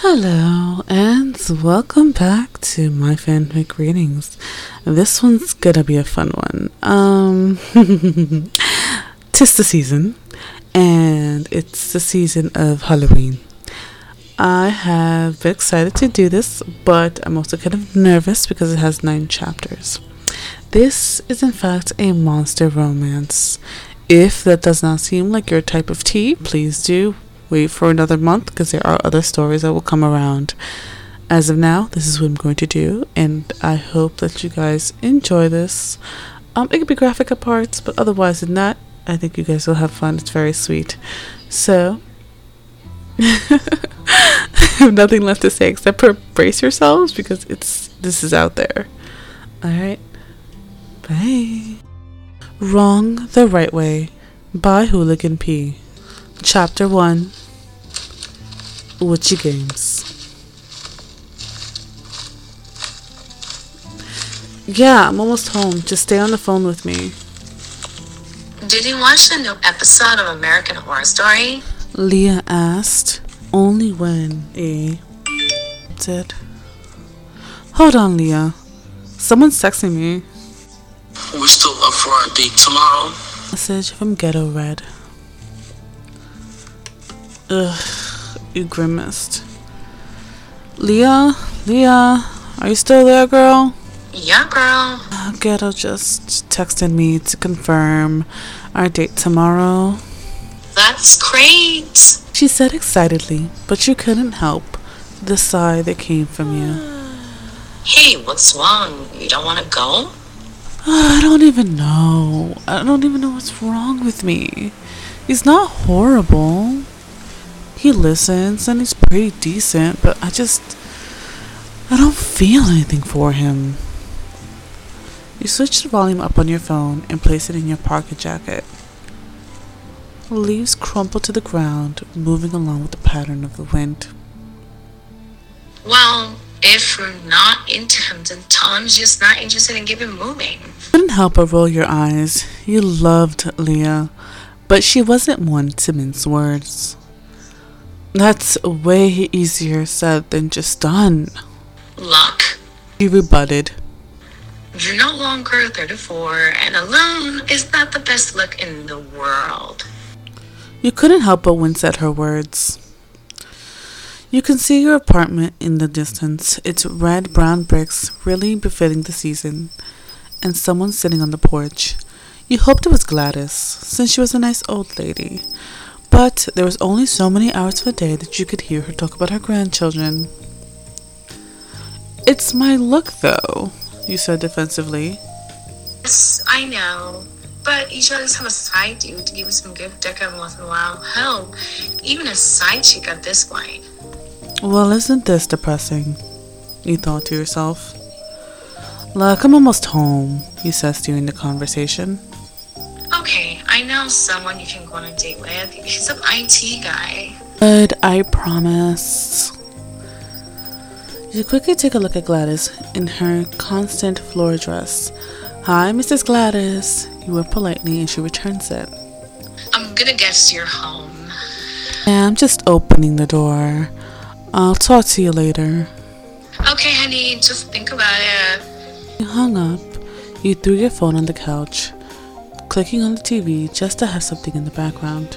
Hello, and welcome back to my fanfic readings. This one's gonna be a fun one. Um, tis the season, and it's the season of Halloween. I have been excited to do this, but I'm also kind of nervous because it has nine chapters. This is, in fact, a monster romance. If that does not seem like your type of tea, please do wait for another month because there are other stories that will come around. As of now, this is what I'm going to do, and I hope that you guys enjoy this. Um, it could be graphic at parts, but otherwise than that, I think you guys will have fun. It's very sweet. So, I have nothing left to say except for brace yourselves because it's this is out there. All right, bye. Wrong the Right Way by Hooligan P. Chapter 1 Witchy Games. Yeah, I'm almost home. Just stay on the phone with me. Did you watch the new episode of American Horror Story? Leah asked. Only when A did. Hold on, Leah. Someone's texting me. We're still up for our date tomorrow. Message from Ghetto Red. Ugh, you grimaced. Leah, Leah, are you still there, girl? Yeah, girl. Uh, Ghetto just texted me to confirm our date tomorrow. That's great. She said excitedly, but you couldn't help the sigh that came from you. Hey, what's wrong? You don't want to go? I don't even know. I don't even know what's wrong with me. He's not horrible. He listens and he's pretty decent, but I just. I don't feel anything for him. You switch the volume up on your phone and place it in your pocket jacket. Leaves crumple to the ground, moving along with the pattern of the wind. Well, if you're not into him, then Tom's just not interested in keeping moving. Couldn't help but roll your eyes. You loved Leah, but she wasn't one to mince words. That's way easier said than just done. Luck. He rebutted. you're no longer 34, and alone is not the best look in the world. You couldn't help but wince at her words. You can see your apartment in the distance, its red brown bricks really befitting the season, and someone sitting on the porch. You hoped it was Gladys, since she was a nice old lady, but there was only so many hours of the day that you could hear her talk about her grandchildren. It's my look, though, you said defensively. Yes, I know. But you should always have a side dude to give you some good dick every once in a while. Hell, even a side chick at this point. Well, isn't this depressing? You thought to yourself. Look, I'm almost home, he says during the conversation. I know someone you can go on a date with. He's an IT guy. Good, I promise. You quickly take a look at Gladys in her constant floor dress. Hi, Mrs. Gladys. You word politely and she returns it. I'm gonna guess you're home. Yeah, I'm just opening the door. I'll talk to you later. Okay, honey, just think about it. You hung up. You threw your phone on the couch, clicking on the TV just to have something in the background.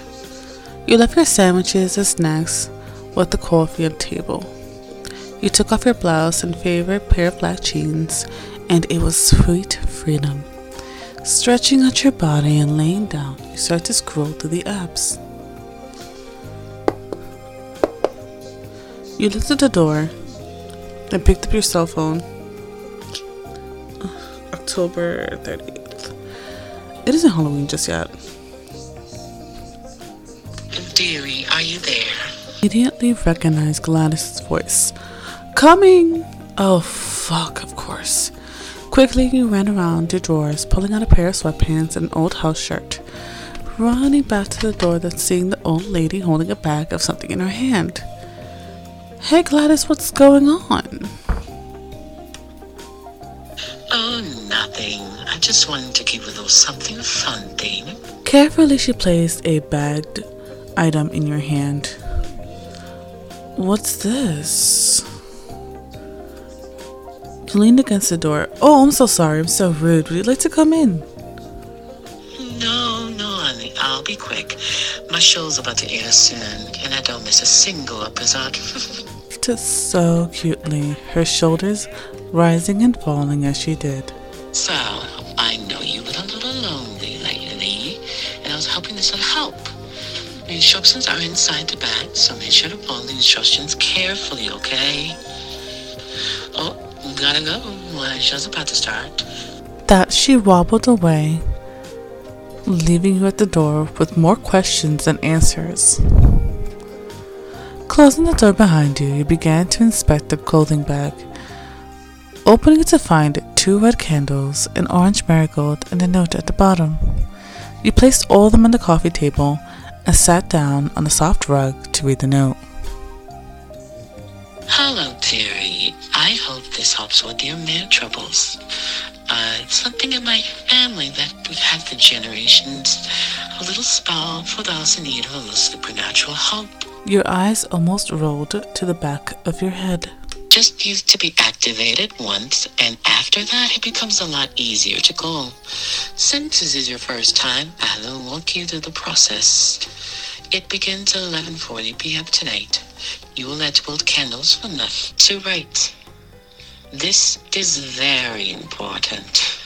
You left your sandwiches and snacks with the coffee on the table. You took off your blouse and favorite pair of black jeans, and it was sweet freedom. Stretching out your body and laying down, you start to scroll through the apps. You looked at the door and picked up your cell phone. October 30th. It isn't Halloween just yet. Dearie, are you there? Immediately recognized Gladys' voice. Coming! Oh, fuck, of course. Quickly, you ran around your drawers, pulling out a pair of sweatpants and an old house shirt. Running back to the door, then seeing the old lady holding a bag of something in her hand. Hey, Gladys, what's going on? Just wanted to give you a little something fun thing. Carefully, she placed a bagged item in your hand. What's this? You leaned against the door. Oh, I'm so sorry. I'm so rude. Would you like to come in? No, no, honey. I'll be quick. My show's about to air soon, and I don't miss a single episode. So cutely, her shoulders rising and falling as she did. So, I know you've been a little lonely lately, and I was hoping this would help. The instructions are inside the bag, so make sure to follow the instructions carefully, okay? Oh, gotta go. My show's about to start. That she wobbled away, leaving you at the door with more questions than answers. Closing the door behind you, you began to inspect the clothing bag, opening it to find two red candles, an orange marigold, and a note at the bottom. You placed all of them on the coffee table and sat down on the soft rug to read the note. Hello, dearie. I hope this helps with your man troubles. Uh, something in my family that we've had for generations. A little spell for those in need of a little supernatural help. Your eyes almost rolled to the back of your head. Just needs to be activated once, and after that, it becomes a lot easier to go. Since this is your first time, I will walk you through the process. It begins at 11:40 p.m. tonight. You will light both candles from left to right. This is very important.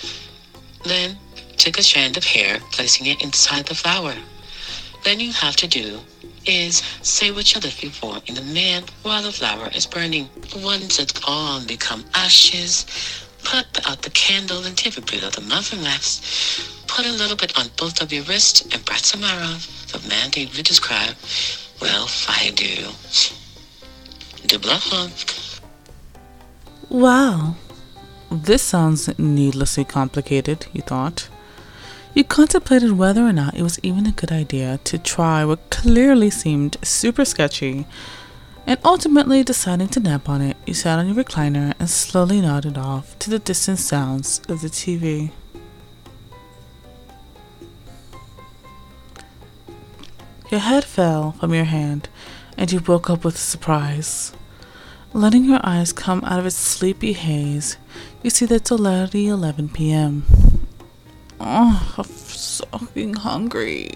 Then, take a strand of hair, placing it inside the flower. Then you have to do is say what you're looking for in a man while the flower is burning. Once it's all become ashes, put out the candle and take a bit of the muffin wax. Put a little bit on both of your wrists and breath some. The man David describe. Well, I do. Hunk. Wow. This sounds needlessly complicated, you thought. You contemplated whether or not it was even a good idea to try what clearly seemed super sketchy, and ultimately deciding to nap on it, you sat on your recliner and slowly nodded off to the distant sounds of the TV. Your head fell from your hand, and you woke up with surprise. Letting your eyes come out of its sleepy haze, you see that it's already 11 p.m. Oh, I'm so fucking hungry.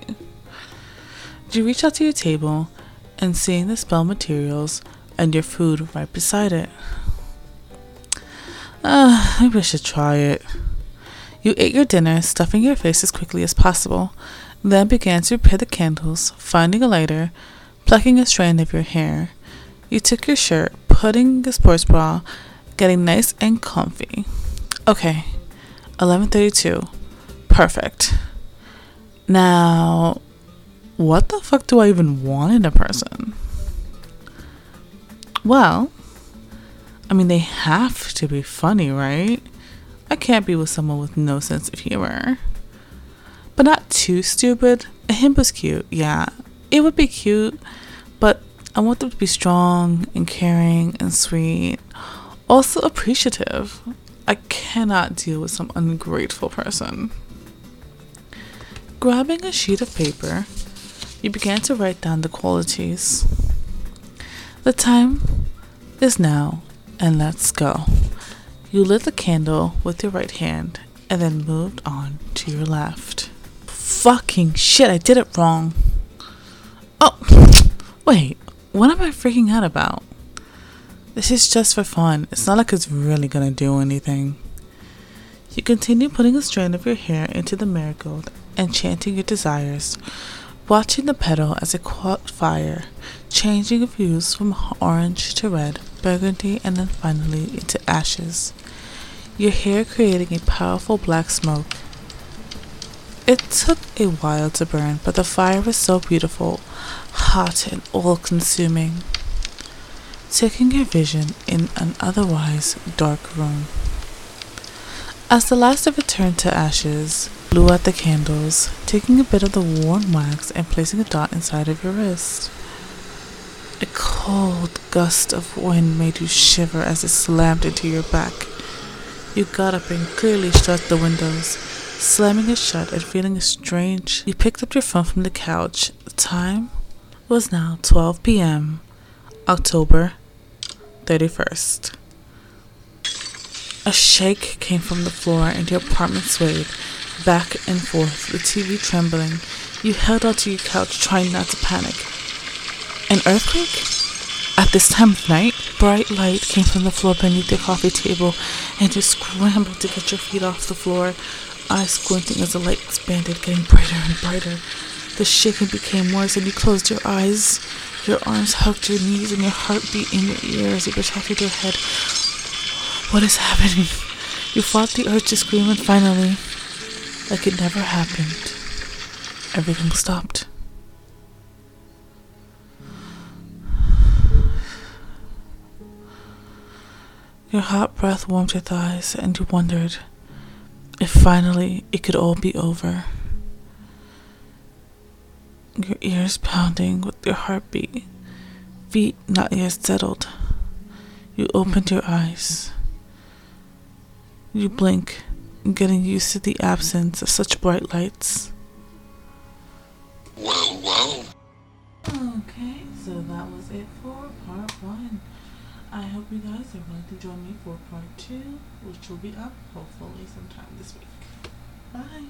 You reach out to your table and seeing the spell materials and your food right beside it. Ah, maybe I should try it. You ate your dinner, stuffing your face as quickly as possible, then began to prepare the candles, finding a lighter, plucking a strand of your hair. You took your shirt, putting the sports bra, getting nice and comfy. Okay, 11:32. Perfect. Now, what the fuck do I even want in a person? Well, I mean, they have to be funny, right? I can't be with someone with no sense of humor. But not too stupid. A himbo's cute, yeah. It would be cute, but I want them to be strong and caring and sweet. Also appreciative. I cannot deal with some ungrateful person. Grabbing a sheet of paper, you began to write down the qualities. The time is now, and let's go. You lit the candle with your right hand and then moved on to your left. Fucking shit, I did it wrong. Oh, wait, what am I freaking out about? This is just for fun. It's not like it's really gonna do anything. You continue putting a strand of your hair into the marigold and chanting your desires, watching the petal as it caught fire, changing hues from orange to red, burgundy, and then finally into ashes. Your hair creating a powerful black smoke. It took a while to burn, but the fire was so beautiful, hot and all consuming, taking your vision in an otherwise dark room. As the last of it turned to ashes, blew out the candles, taking a bit of the warm wax and placing a dot inside of your wrist. A cold gust of wind made you shiver as it slammed into your back. You got up and clearly shut the windows, slamming it shut and feeling strange. You picked up your phone from the couch. The time was now 12 p.m. October 31st. A shake came from the floor and your apartment swayed back and forth, the TV trembling. You held onto your couch, trying not to panic. An earthquake? At this time of night, bright light came from the floor beneath your coffee table, and you scrambled to get your feet off the floor, eyes squinting as the light expanded, getting brighter and brighter. The shaking became worse, and you closed your eyes. Your arms hugged your knees, and your heart beat in your ears. You protected your head. What is happening? You fought the urge to scream, and finally, like it never happened, everything stopped. Your hot breath warmed your thighs, and you wondered if finally it could all be over. Your ears pounding with your heartbeat, feet not yet settled. You opened your eyes. You blink, getting used to the absence of such bright lights. Well, well. Okay, so that was it for part one. I hope you guys are willing to join me for part two, which will be up hopefully sometime this week. Bye.